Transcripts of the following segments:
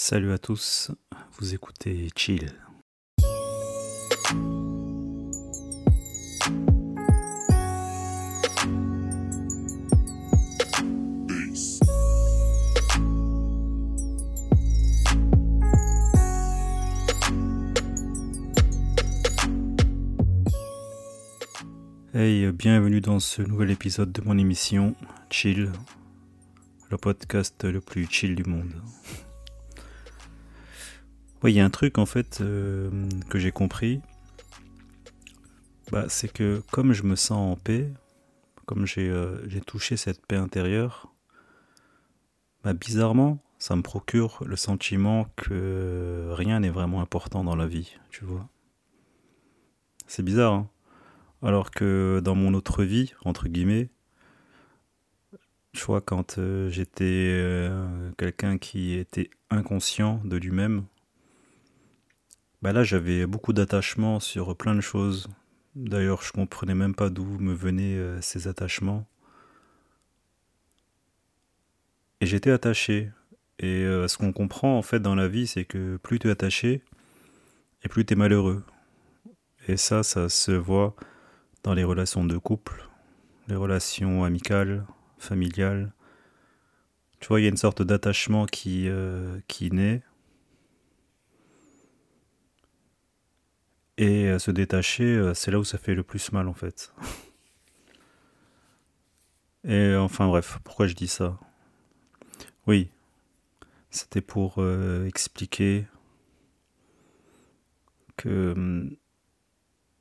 Salut à tous, vous écoutez Chill. Hey, bienvenue dans ce nouvel épisode de mon émission Chill, le podcast le plus chill du monde. Oui, il y a un truc en fait euh, que j'ai compris, bah, c'est que comme je me sens en paix, comme j'ai euh, touché cette paix intérieure, bah, bizarrement, ça me procure le sentiment que rien n'est vraiment important dans la vie, tu vois. C'est bizarre, hein alors que dans mon autre vie, entre guillemets, je vois quand euh, j'étais quelqu'un qui était inconscient de lui-même, bah là j'avais beaucoup d'attachements sur plein de choses. D'ailleurs, je comprenais même pas d'où me venaient euh, ces attachements. Et j'étais attaché. Et euh, ce qu'on comprend en fait dans la vie, c'est que plus tu es attaché, et plus tu es malheureux. Et ça, ça se voit dans les relations de couple, les relations amicales, familiales. Tu vois, il y a une sorte d'attachement euh, qui naît Et euh, se détacher, euh, c'est là où ça fait le plus mal en fait. Et enfin bref, pourquoi je dis ça? Oui, c'était pour euh, expliquer que hum,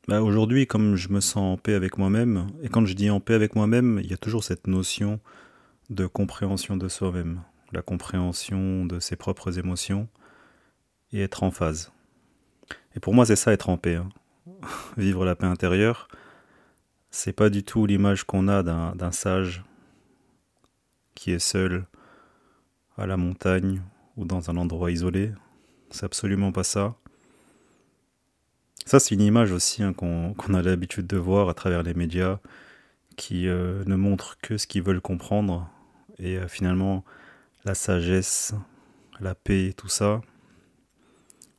bah, aujourd'hui, comme je me sens en paix avec moi-même, et quand je dis en paix avec moi-même, il y a toujours cette notion de compréhension de soi-même, la compréhension de ses propres émotions et être en phase. Et pour moi, c'est ça être en paix. Hein. Vivre la paix intérieure, c'est pas du tout l'image qu'on a d'un sage qui est seul à la montagne ou dans un endroit isolé. C'est absolument pas ça. Ça, c'est une image aussi hein, qu'on a l'habitude de voir à travers les médias qui euh, ne montrent que ce qu'ils veulent comprendre. Et euh, finalement, la sagesse, la paix, tout ça,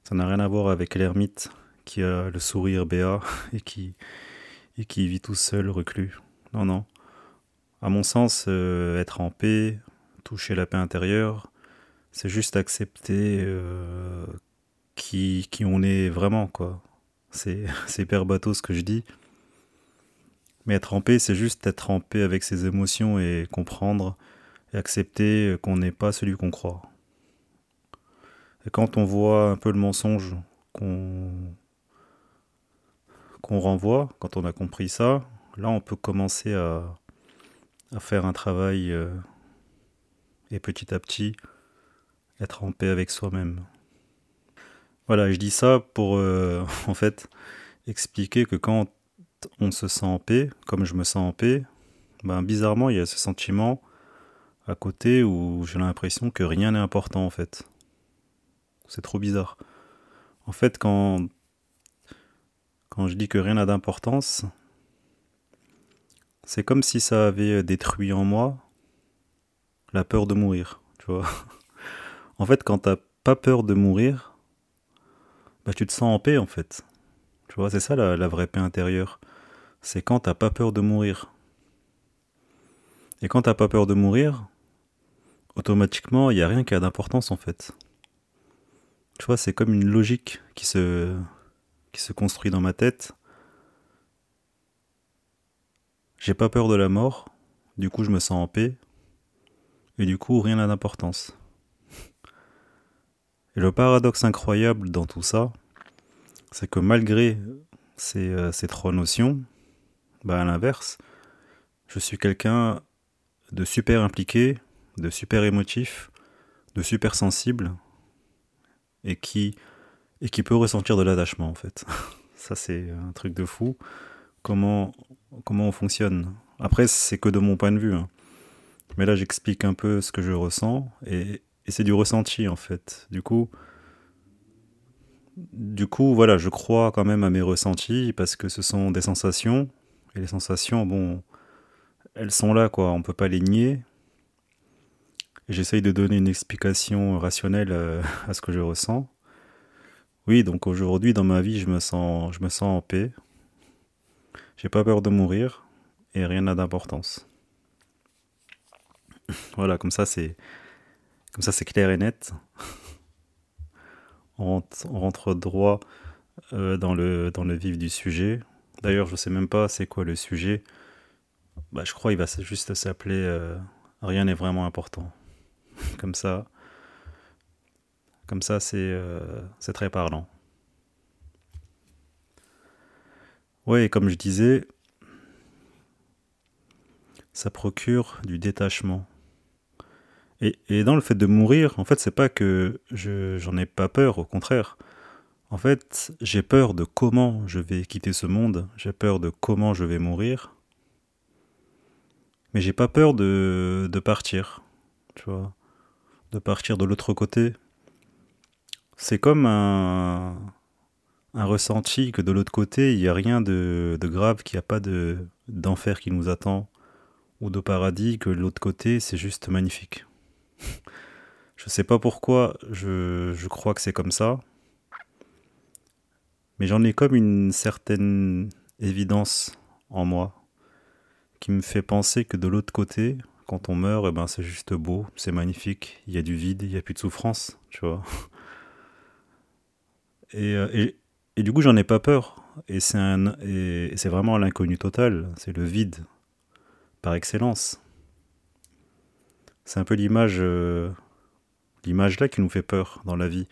ça n'a rien à voir avec l'ermite qui a le sourire béat et qui, vit tout seul, reclus. Non, non. À mon sens, euh, être en paix, toucher la paix intérieure, c'est juste accepter euh, qui, qui on est vraiment, quoi. C'est hyper bateau ce que je dis. Mais être en paix, c'est juste être en paix avec ses émotions et comprendre et accepter qu'on n'est pas celui qu'on croit. Et quand on voit un peu le mensonge qu'on renvoie, quand on a compris ça, là on peut commencer à, à faire un travail euh, et petit à petit être en paix avec soi-même. Voilà, je dis ça pour euh, en fait expliquer que quand on se sent en paix, comme je me sens en paix, ben bizarrement il y a ce sentiment à côté où j'ai l'impression que rien n'est important en fait. C'est trop bizarre. En fait, quand, quand je dis que rien n'a d'importance, c'est comme si ça avait détruit en moi la peur de mourir, tu vois. En fait, quand t'as pas peur de mourir, bah tu te sens en paix en fait. Tu vois, c'est ça la, la, vraie paix intérieure. C'est quand t'as pas peur de mourir. Et quand t'as pas peur de mourir, automatiquement, il n'y a rien qui a d'importance en fait. Tu vois, c'est comme une logique qui se, qui se construit dans ma tête. J'ai pas peur de la mort, du coup je me sens en paix, et du coup rien n'a d'importance. Et le paradoxe incroyable dans tout ça, c'est que malgré ces, euh, ces trois notions, bah à l'inverse, je suis quelqu'un de super impliqué, de super émotif, de super sensible, et qui, et qui peut ressentir de l'attachement en fait. Ça c'est un truc de fou. Comment, comment on fonctionne? Après c'est que de mon point de vue. Hein. Mais là j'explique un peu ce que je ressens et, et c'est du ressenti en fait. Du coup, du coup voilà, je crois quand même à mes ressentis parce que ce sont des sensations et les sensations, bon, elles sont là quoi, on peut pas les nier. J'essaye de donner une explication rationnelle euh, à ce que je ressens. Oui, donc aujourd'hui dans ma vie, je me sens, je me sens en paix. J'ai pas peur de mourir et rien n'a d'importance. Voilà, comme ça c'est clair et net. On rentre, droit euh, dans, le, dans le vif du sujet. D'ailleurs, je sais même pas c'est quoi le sujet. Bah, je crois qu'il va juste s'appeler euh, Rien n'est vraiment important. Comme ça, comme ça c'est euh, très parlant. Oui, comme je disais, ça procure du détachement. Et, et, dans le fait de mourir, en fait, c'est pas que je j'en ai pas peur, au contraire. En fait, j'ai peur de comment je vais quitter ce monde, j'ai peur de comment je vais mourir, mais j'ai pas peur de, de partir, tu vois, de partir de l'autre côté. C'est comme un, ressenti que de l'autre côté, il n'y a rien de, grave, qu'il n'y a pas de, d'enfer qui nous attend, ou de paradis, que l'autre côté, c'est juste magnifique. je sais pas pourquoi, je crois que c'est comme ça, mais j'en ai comme une certaine évidence en moi qui me fait penser que de l'autre côté, quand on meurt, eh ben, c'est juste beau, c'est magnifique, il y a du vide, il n'y a plus de souffrance, tu vois. Et, euh, et, et du coup, j'en ai pas peur. Et c'est, et vraiment l'inconnu total, c'est le vide, par excellence. C'est un peu l'image, euh, l'image là qui nous fait peur dans la vie.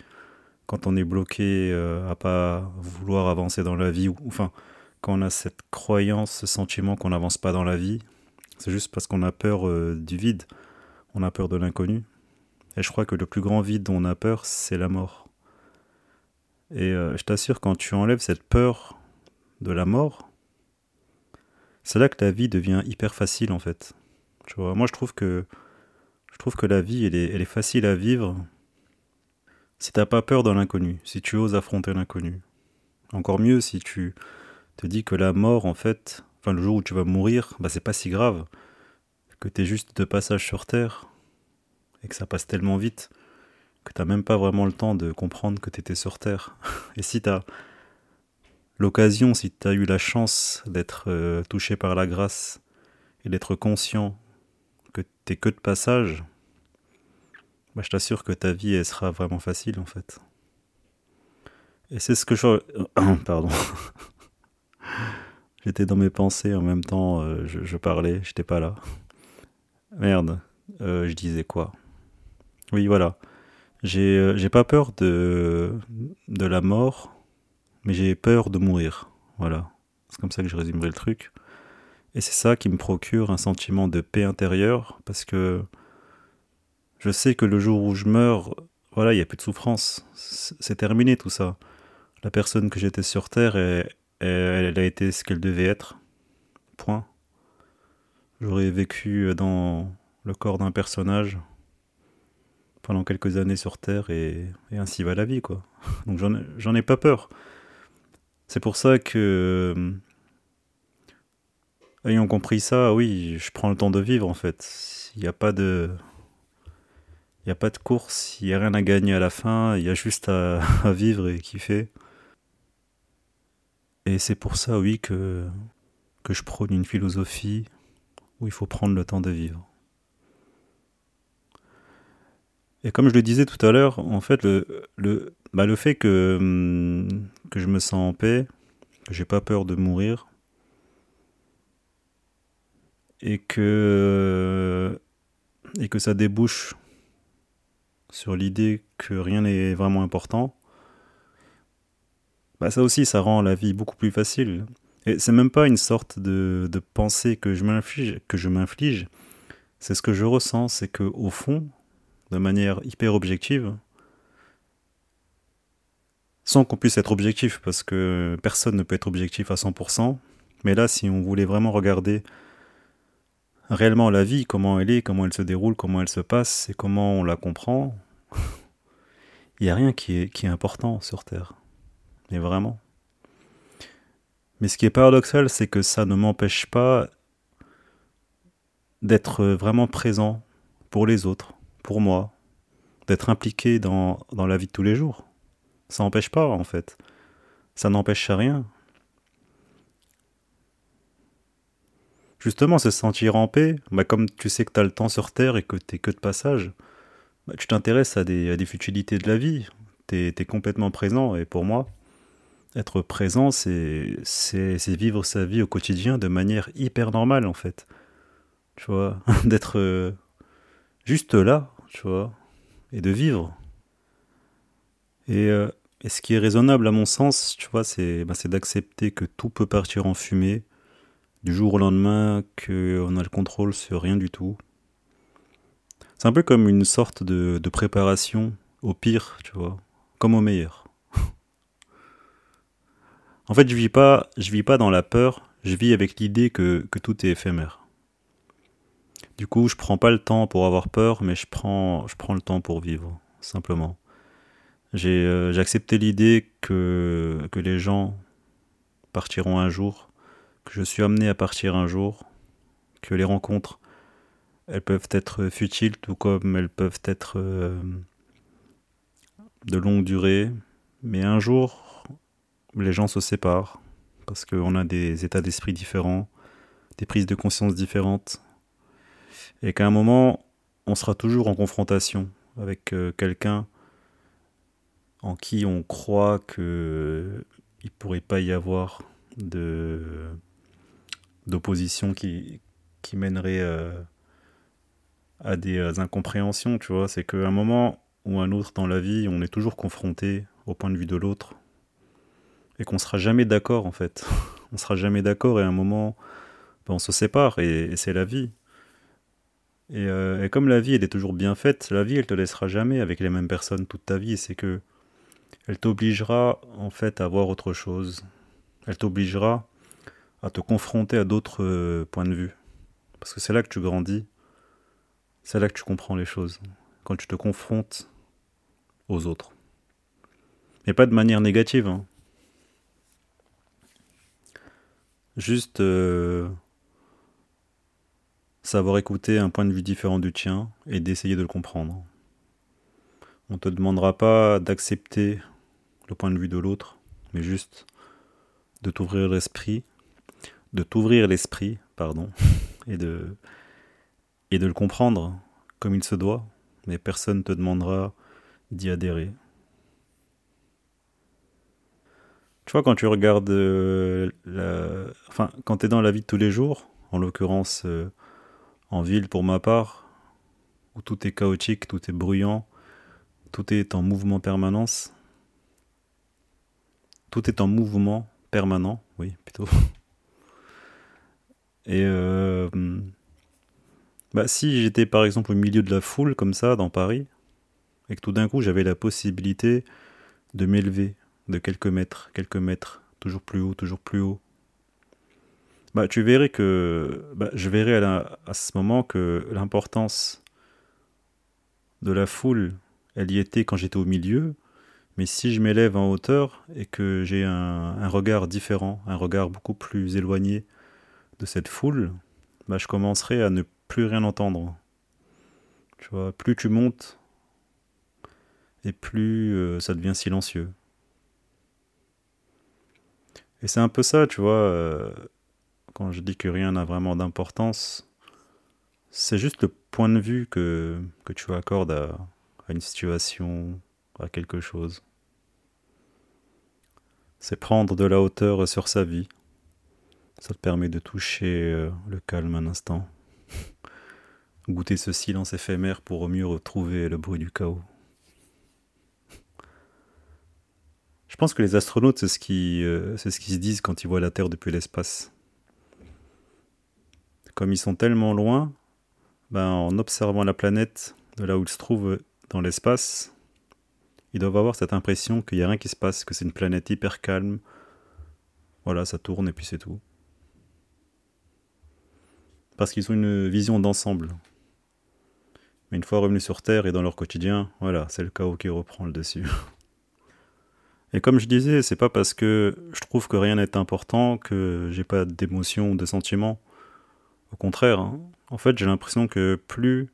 Quand on est bloqué euh, à pas vouloir avancer dans la vie, ou enfin, quand on a cette croyance, ce sentiment qu'on n'avance pas dans la vie, c'est juste parce qu'on a peur euh, du vide, on a peur de l'inconnu. Et je crois que le plus grand vide dont on a peur, c'est la mort. Et euh, je t'assure, quand tu enlèves cette peur de la mort, c'est là que la vie devient hyper facile en fait. Tu vois, moi je trouve que je trouve que la vie elle est, elle est facile à vivre si t'as pas peur de l'inconnu, si tu oses affronter l'inconnu. Encore mieux si tu te dis que la mort, en fait, le jour où tu vas mourir, bah c'est pas si grave, que tu es juste de passage sur Terre, et que ça passe tellement vite, que t'as même pas vraiment le temps de comprendre que tu étais sur Terre. Et si tu as l'occasion, si tu as eu la chance d'être euh, touché par la grâce, et d'être conscient que t'es que de passage, bah, je t'assure que ta vie, sera vraiment facile, en fait. Et c'est ce que je... Pardon. J'étais dans mes pensées en même temps, euh, je, parlais, j'étais pas là. Merde, euh, je disais quoi? Oui, voilà. J'ai euh, j'ai pas peur de, de la mort, mais j'ai peur de mourir. Voilà. C'est comme ça que je résumerai le truc. Et c'est ça qui me procure un sentiment de paix intérieure, parce que je sais que le jour où je meurs, voilà, il n'y a plus de souffrance. C'est terminé tout ça. La personne que j'étais sur Terre est, elle a été ce qu'elle devait être. Point. J'aurais vécu dans le corps d'un personnage pendant quelques années sur Terre et, ainsi va la vie, quoi. Donc j'en ai, pas peur. C'est pour ça que, euh, ayant compris ça, oui, je prends le temps de vivre en fait. Il n'y a pas de. Il a pas de course, il n'y a rien à gagner à la fin, il y a juste à vivre et kiffer. Et c'est pour ça, oui, que, je prône une philosophie où il faut prendre le temps de vivre. Et comme je le disais tout à l'heure, en fait, le, le, bah le fait que, hum, que je me sens en paix, que j'ai pas peur de mourir, et que, et que ça débouche sur l'idée que rien n'est vraiment important, bah ça aussi, ça rend la vie beaucoup plus facile. Et c'est même pas une sorte de, de pensée que je m'inflige, que je m'inflige. C'est ce que je ressens, c'est que au fond, de manière hyper objective, sans qu'on puisse être objectif, parce que personne ne peut être objectif à 100%, mais là, si on voulait vraiment regarder réellement la vie, comment elle est, comment elle se déroule, comment elle se passe, et comment on la comprend, il n'y a rien qui est, qui est important sur Terre. Mais vraiment. Mais ce qui est paradoxal, c'est que ça ne m'empêche pas d'être vraiment présent pour les autres, pour moi, d'être impliqué dans, la vie de tous les jours. Ça n'empêche pas, en fait. Ça n'empêche rien. Justement, se sentir en paix, bah, comme tu sais que tu as le temps sur Terre et que tu que de passage, bah, tu t'intéresses à des, à des, futilités de la vie. Tu es, complètement présent. Et pour moi, être présent, c'est vivre sa vie au quotidien de manière hyper normale, en fait. Tu vois, d'être euh, juste là, tu vois, et de vivre. Et, euh, et, ce qui est raisonnable à mon sens, tu vois, c'est bah, d'accepter que tout peut partir en fumée du jour au lendemain, qu'on a le contrôle sur rien du tout. C'est un peu comme une sorte de préparation au pire, tu vois, comme au meilleur. En fait, je vis pas, je vis pas dans la peur, je vis avec l'idée que, que tout est éphémère. Du coup, je prends pas le temps pour avoir peur, mais je prends, je prends le temps pour vivre, simplement. J'ai euh, accepté l'idée que, que les gens partiront un jour que je suis amené à partir un jour, que les rencontres, elles peuvent être futiles, tout comme elles peuvent être euh, de longue durée, mais un jour, les gens se séparent, parce qu'on a des états d'esprit différents, des prises de conscience différentes, et qu'à un moment, on sera toujours en confrontation avec euh, quelqu'un en qui on croit que il pourrait pas y avoir d'opposition qui, qui mènerait euh, à des euh, incompréhensions, tu vois. C'est qu'à un moment ou un autre dans la vie, on est toujours confronté au point de vue de l'autre et qu'on sera jamais d'accord en fait. on sera jamais d'accord et à un moment, ben, on se sépare et, c'est la vie. Et, euh, et, comme la vie, elle est toujours bien faite, la vie, elle te laissera jamais avec les mêmes personnes toute ta vie. C'est que elle t'obligera en fait à voir autre chose. Elle t'obligera à te confronter à d'autres euh, points de vue. Parce que c'est là que tu grandis, c'est là que tu comprends les choses, quand tu te confrontes aux autres. Mais pas de manière négative. Hein. Juste euh, savoir écouter un point de vue différent du tien et d'essayer de le comprendre. On ne te demandera pas d'accepter le point de vue de l'autre, mais juste de t'ouvrir l'esprit de t'ouvrir l'esprit, pardon, et de, et de le comprendre comme il se doit, mais personne ne te demandera d'y adhérer. Tu vois, quand tu regardes, euh, enfin, quand tu es dans la vie de tous les jours, en l'occurrence euh, en ville pour ma part, où tout est chaotique, tout est bruyant, tout est en mouvement permanence, tout est en mouvement permanent, oui, plutôt. Et euh, bah, si j'étais par exemple au milieu de la foule comme ça dans Paris, et que tout d'un coup j'avais la possibilité de m'élever de quelques mètres, quelques mètres, toujours plus haut, toujours plus haut, bah, tu verrais que bah, je verrais à, ce moment que l'importance de la foule, elle y était quand j'étais au milieu, mais si je m'élève en hauteur et que j'ai un, un regard différent, un regard beaucoup plus éloigné de cette foule, bah, je commencerai à ne plus rien entendre. Tu vois, plus tu montes, et plus euh, ça devient silencieux. Et c'est un peu ça, tu vois, euh, quand je dis que rien n'a vraiment d'importance, c'est juste le point de vue que, tu accordes à, à une situation, à quelque chose. C'est prendre de la hauteur sur sa vie. Ça te permet de toucher euh, le calme un instant. Goûter ce silence éphémère pour mieux retrouver le bruit du chaos. Je pense que les astronautes, c'est ce qui, euh, qu'ils se disent quand ils voient la Terre depuis l'espace. Comme ils sont tellement loin, ben, en observant la planète de là où ils se trouvent dans l'espace, ils doivent avoir cette impression qu'il n'y a rien qui se passe, que c'est une planète hyper calme. Voilà, ça tourne et puis c'est tout parce qu'ils ont une vision d'ensemble. Mais une fois revenus sur Terre et dans leur quotidien, voilà, c'est le chaos qui reprend le dessus. Et comme je disais, c'est pas parce que je trouve que rien n'est important que j'ai pas d'émotions ou de sentiments. Au contraire, hein. en fait, j'ai l'impression que plus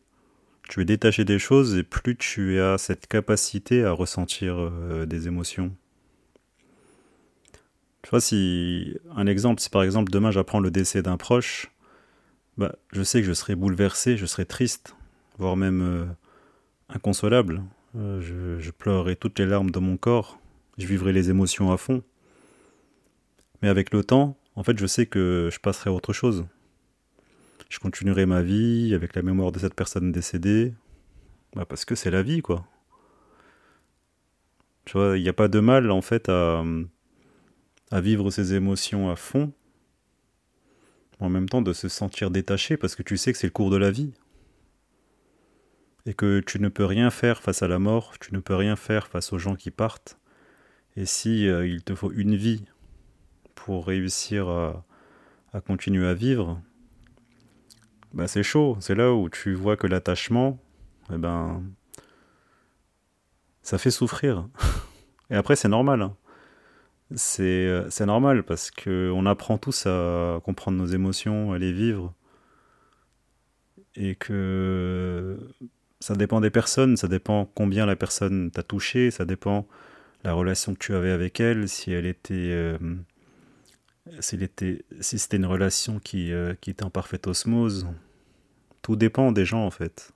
tu es détaché des choses et plus tu as cette capacité à ressentir euh, des émotions. Tu vois, si un exemple, si par exemple demain j'apprends le décès d'un proche, bah, je sais que je serai bouleversé, je serai triste, voire même euh, inconsolable. Euh, je, je pleurerai toutes les larmes de mon corps, je vivrai les émotions à fond. Mais avec le temps, en fait, je sais que je passerai à autre chose. Je continuerai ma vie avec la mémoire de cette personne décédée, bah parce que c'est la vie, quoi. Tu vois, il n'y a pas de mal, en fait, à, à vivre ses émotions à fond, en même temps de se sentir détaché parce que tu sais que c'est le cours de la vie. Et que tu ne peux rien faire face à la mort, tu ne peux rien faire face aux gens qui partent. Et si euh, il te faut une vie pour réussir à, à continuer à vivre, bah c'est chaud. C'est là où tu vois que l'attachement, eh ben, ça fait souffrir. Et après, c'est normal. Hein. C'est, c'est normal parce qu'on apprend tous à comprendre nos émotions, à les vivre. Et que ça dépend des personnes, ça dépend combien la personne t'a touché, ça dépend la relation que tu avais avec elle, si elle était, euh, si c'était une relation qui, euh, qui était en parfaite osmose. Tout dépend des gens en fait.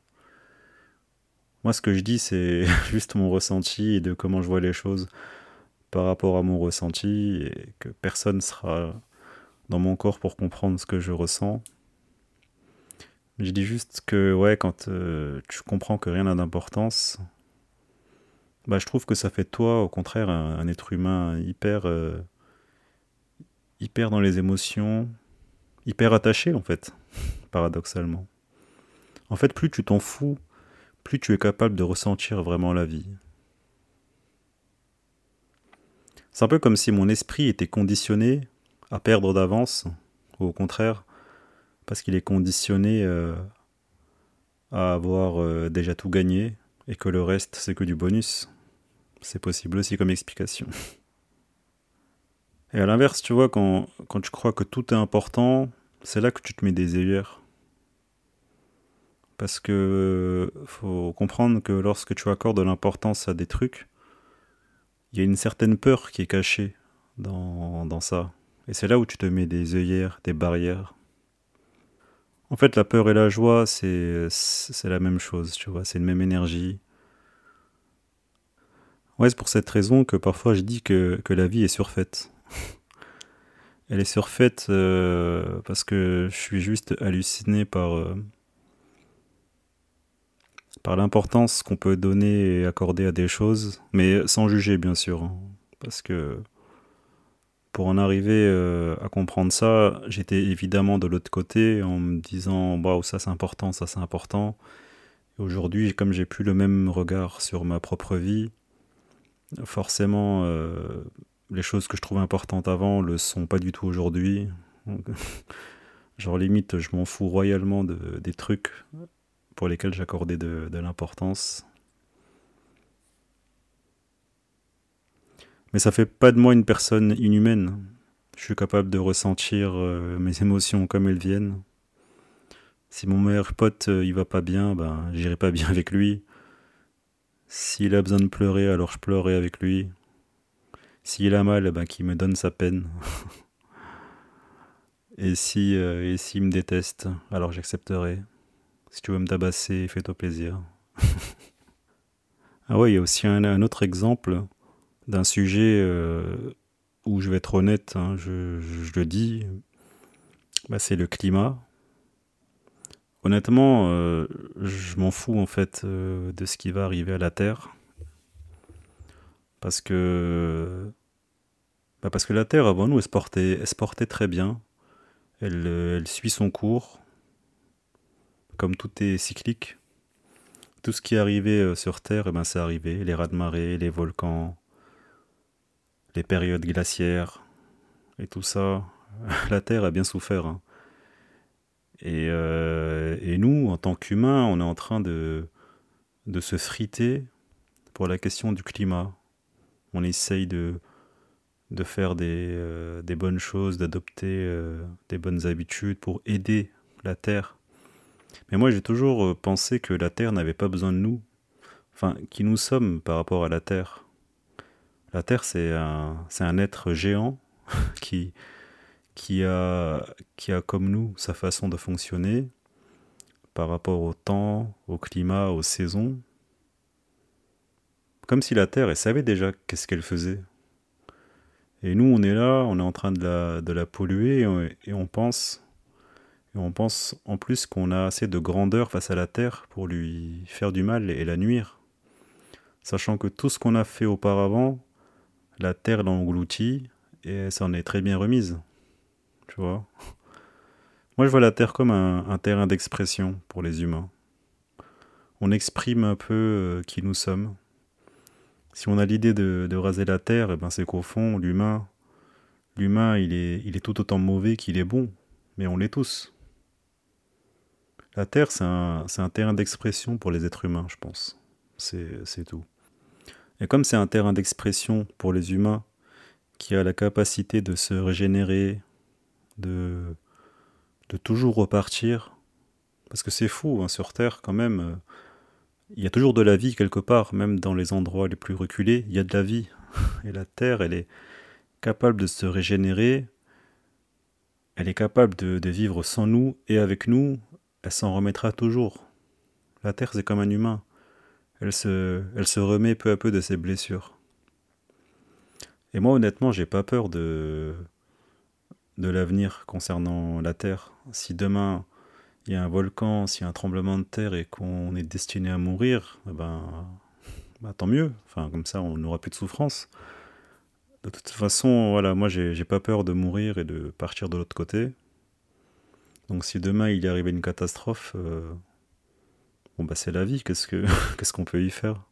Moi, ce que je dis, c'est juste mon ressenti et de comment je vois les choses par rapport à mon ressenti et que personne sera dans mon corps pour comprendre ce que je ressens. Je dis juste que, quand euh, tu comprends que rien n'a d'importance, bah, je trouve que ça fait toi, au contraire, un, être humain hyper, euh, hyper dans les émotions, hyper attaché, en fait, paradoxalement. En fait, plus tu t'en fous, plus tu es capable de ressentir vraiment la vie. C'est un peu comme si mon esprit était conditionné à perdre d'avance, ou au contraire, parce qu'il est conditionné euh, à avoir euh, déjà tout gagné, et que le reste c'est que du bonus. C'est possible aussi comme explication. Et à l'inverse, tu vois, quand, quand tu crois que tout est important, c'est là que tu te mets des œillères. Parce que faut comprendre que lorsque tu accordes de l'importance à des trucs, il y a une certaine peur qui est cachée dans, dans ça. Et c'est là où tu te mets des œillères, des barrières. En fait, la peur et la joie, c'est, c'est la même chose, tu vois, c'est une même énergie. Ouais, c'est pour cette raison que parfois je dis que, que la vie est surfaite. Elle est surfaite euh, parce que je suis juste halluciné par, euh, par l'importance qu'on peut donner et accorder à des choses, mais sans juger bien sûr. Hein. parce que pour en arriver euh, à comprendre ça, j'étais évidemment de l'autre côté en me disant waouh, ça c'est important, ça c'est important. Aujourd'hui, comme j'ai plus le même regard sur ma propre vie, forcément, euh, les choses que je trouvais importantes avant le sont pas du tout aujourd'hui. Genre limite, je m'en fous royalement de, des trucs pour lesquels j'accordais de, l'importance. Mais ça fait pas de moi une personne inhumaine. Je suis capable de ressentir euh, mes émotions comme elles viennent. Si mon meilleur pote euh, il va pas bien, ben j'irai pas bien avec lui. S'il a besoin de pleurer, alors je pleurerai avec lui. S'il a mal, ben qu'il me donne sa peine. et si euh, et s'il me déteste, alors j'accepterai. Si tu veux me tabasser, fais-toi plaisir. ah ouais, il y a aussi un, un autre exemple d'un sujet euh, où je vais être honnête, hein, je, je, le dis, bah, c'est le climat. Honnêtement, euh, je m'en fous en fait euh, de ce qui va arriver à la Terre. Parce que, bah, la Terre, avant nous, elle se portait, très bien. Elle, elle suit son cours. Comme tout est cyclique. Tout ce qui est arrivé sur Terre, eh ben, c'est arrivé. Les rats de marée, les volcans, les périodes glaciaires et tout ça, la Terre a bien souffert. Hein. Et, euh, et, nous, en tant qu'humains, on est en train de, de se friter pour la question du climat. On essaye de, de faire des, euh, des bonnes choses, d'adopter euh, des bonnes habitudes pour aider la Terre Mais moi, j'ai toujours pensé que la Terre n'avait pas besoin de nous. Enfin, qui nous sommes par rapport à la Terre. La Terre, c'est un, c'est un être géant qui, qui, a, comme nous sa façon de fonctionner par rapport au temps, au climat, aux saisons. Comme si la Terre, elle savait déjà qu'est-ce qu'elle faisait. Et nous, on est là, on est en train de la, polluer et on, pense, on pense en plus qu'on a assez de grandeur face à la Terre pour lui faire du mal et la nuire. Sachant que tout ce qu'on a fait auparavant, la Terre l'a englouti et s'en est très bien remise. Tu vois Moi, je vois la Terre comme un, terrain d'expression pour les humains. On exprime un peu euh, qui nous sommes si on a l'idée de, raser la terre, eh ben c'est qu'au fond, l'humain, l'humain, il est, tout autant mauvais qu'il est bon, mais on l'est tous. La terre, c'est un, terrain d'expression pour les êtres humains, je pense. C'est tout. Et comme c'est un terrain d'expression pour les humains qui a la capacité de se régénérer, de, toujours repartir, parce que c'est fou, hein, sur Terre quand même, euh, il y a toujours de la vie quelque part, même dans les endroits les plus reculés, il y a de la vie. Et la Terre, elle est capable de se régénérer, elle est capable de, vivre sans nous et avec nous, elle s'en remettra toujours. La Terre, c'est comme un humain. Elle se, elle se remet peu à peu de ses blessures. Et moi, honnêtement, j'ai pas peur de, de l'avenir concernant la Terre. Si demain, il y a un volcan, s'il y a un tremblement de terre et qu'on est destiné à mourir, eh ben, bah, tant mieux. Enfin, comme ça, on n'aura plus de souffrance. De toute façon, voilà, moi, j'ai pas peur de mourir et de partir de l'autre côté. Donc, si demain il y arrivait une catastrophe, euh, bon, bah, c'est la vie. Qu'est-ce que qu'est-ce qu'on peut y faire?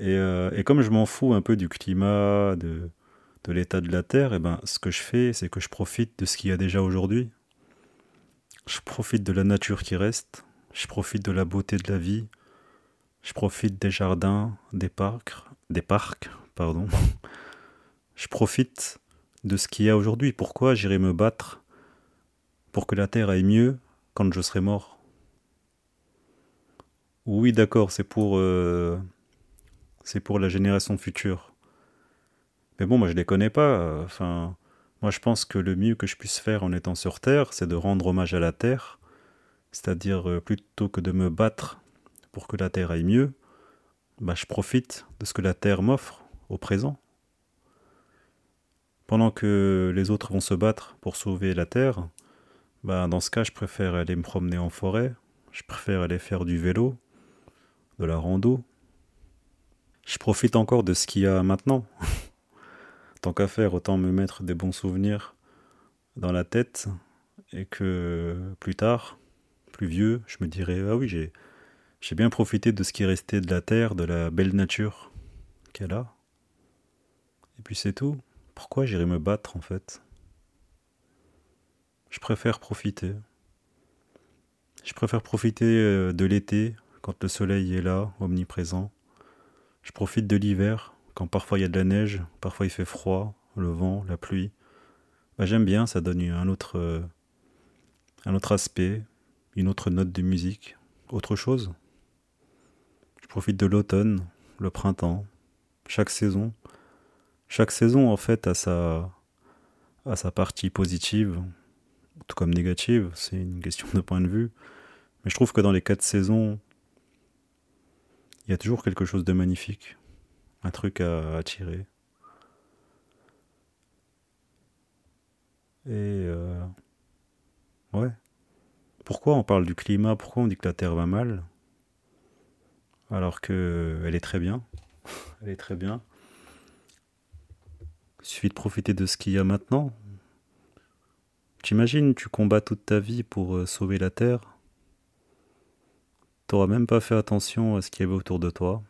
Euh, et, comme je m'en fous un peu du climat, de, de l'état de la Terre, et eh ben, ce que je fais, c'est que je profite de ce qu'il y a déjà aujourd'hui. Je profite de la nature qui reste, je profite de la beauté de la vie, je profite des jardins, des parcs, des parcs, pardon. Je profite de ce qu'il y a aujourd'hui. Pourquoi j'irai me battre pour que la terre aille mieux quand je serai mort? Oui, d'accord, c'est pour euh, c'est pour la génération future. Mais bon, moi je les connais pas. Enfin, moi, je pense que le mieux que je puisse faire en étant sur Terre, c'est de rendre hommage à la Terre, c'est-à-dire euh, plutôt que de me battre pour que la Terre aille mieux, bah, je profite de ce que la Terre m'offre au présent. Pendant que les autres vont se battre pour sauver la Terre, bah, dans ce cas, je préfère aller me promener en forêt, je préfère aller faire du vélo, de la rando. Je profite encore de ce qu'il y a maintenant. tant qu'à faire, autant me mettre des bons souvenirs dans la tête et que plus tard, plus vieux, je me dirais ah oui, j'ai bien profité de ce qui restait de la terre, de la belle nature qu'elle a. Et puis c'est tout. Pourquoi j'irais me battre en fait? Je préfère profiter. Je préfère profiter euh, de l'été quand le soleil est là, omniprésent. Je profite de l'hiver quand parfois il y a de la neige, parfois il fait froid, le vent, la pluie. Bah, j'aime bien, ça donne un autre, euh, un autre aspect, une autre note de musique, autre chose. Je profite de l'automne, le printemps, chaque saison. Chaque saison, en fait, a sa, a sa partie positive, tout comme négative, c'est une question de point de vue. Mais je trouve que dans les quatre saisons, il y a toujours quelque chose de magnifique un truc à, attirer. Et euh, ouais. Pourquoi on parle du climat? Pourquoi on dit que la Terre va mal? Alors que elle est très bien. elle est très bien. Il suffit de profiter de ce qu'il y a maintenant. T'imagines, tu combats toute ta vie pour euh, sauver la Terre. T'auras même pas fait attention à ce qu'il y avait autour de toi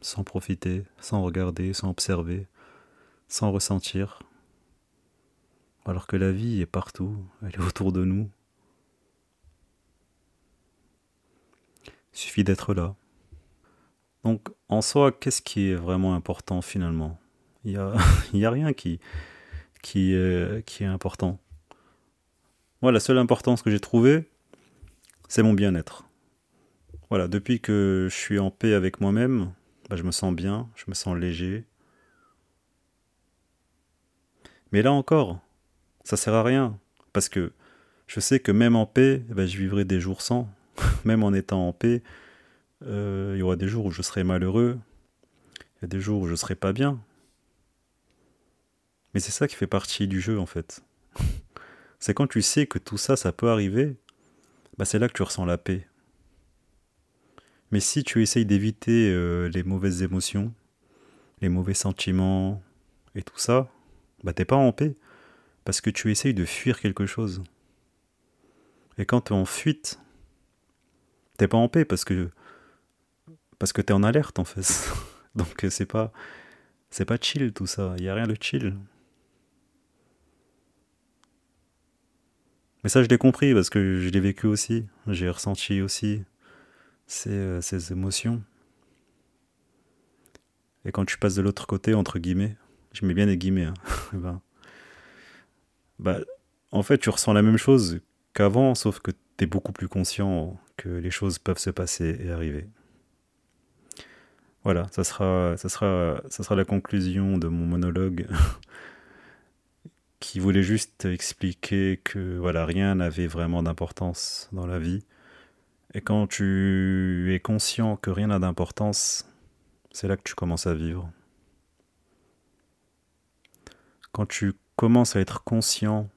sans profiter, sans regarder, sans observer, sans ressentir. Alors que la vie est partout, elle est autour de nous. Il suffit d'être là. Donc en soi, qu'est-ce qui est vraiment important finalement? Il n'y a, a rien qui est important. Moi, la seule importance que j'ai trouvée, c'est mon bien-être. Voilà, depuis que je suis en paix avec moi-même, bah, je me sens bien, je me sens léger. Mais là encore, ça sert à rien, parce que je sais que même en paix, bah, je vivrai des jours sans. même en étant en paix, euh, il y aura des jours où je serai malheureux, il y a des jours où je serai pas bien. Mais c'est ça qui fait partie du jeu en fait. c'est quand tu sais que tout ça, ça peut arriver, bah c'est là que tu ressens la paix. Mais si tu essayes d'éviter euh, les mauvaises émotions, les mauvais sentiments et tout ça, bah t'es pas en paix. Parce que tu essayes de fuir quelque chose. Et quand tu es en fuite, t'es pas en paix parce que parce que t'es en alerte en fait. Donc c'est pas c'est pas chill tout ça, il y a rien de chill. Mais ça je l'ai compris parce que je l'ai vécu aussi, j'ai ressenti aussi ces, euh, ces émotions. Et quand tu passes de l'autre côté, entre guillemets, je mets bien des guillemets, hein, ben, bah, en fait, tu ressens la même chose qu'avant, sauf que tu es beaucoup plus conscient que les choses peuvent se passer et arriver. Voilà, ça sera, ça sera, ça sera la conclusion de mon monologue qui voulait juste expliquer que voilà, rien n'avait vraiment d'importance dans la vie. Et quand tu es conscient que rien n'a d'importance, c'est là que tu commences à vivre. Quand tu commences à être conscient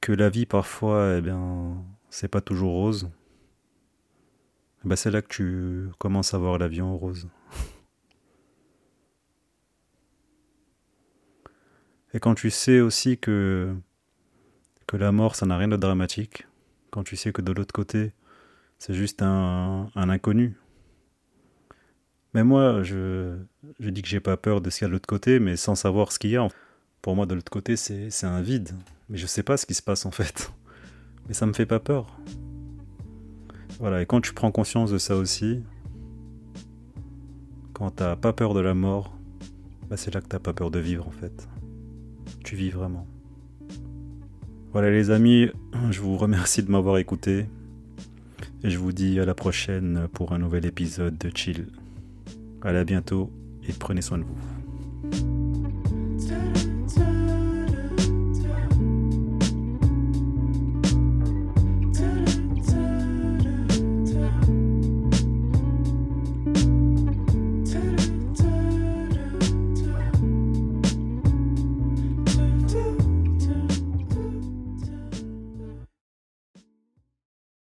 que la vie parfois, eh bien, c'est pas toujours rose, eh ben c'est là que tu commences à voir la vie en rose. Et quand tu sais aussi que, que la mort, ça n'a rien de dramatique, quand tu sais que de l'autre côté, c'est juste un, inconnu, mais moi, je, je dis que j'ai pas peur de ce qu'il y a de l'autre côté, mais sans savoir ce qu'il y a. Pour moi, de l'autre côté, c'est un vide. Mais je sais pas ce qui se passe en fait. Mais ça me fait pas peur. Voilà, et quand tu prends conscience de ça aussi, quand t'as pas peur de la mort, bah c'est là que t'as pas peur de vivre en fait. Tu vis vraiment. Voilà les amis, je vous remercie de m'avoir écouté. Et je vous dis à la prochaine pour un nouvel épisode de Chill. À bientôt et prenez soin de vous.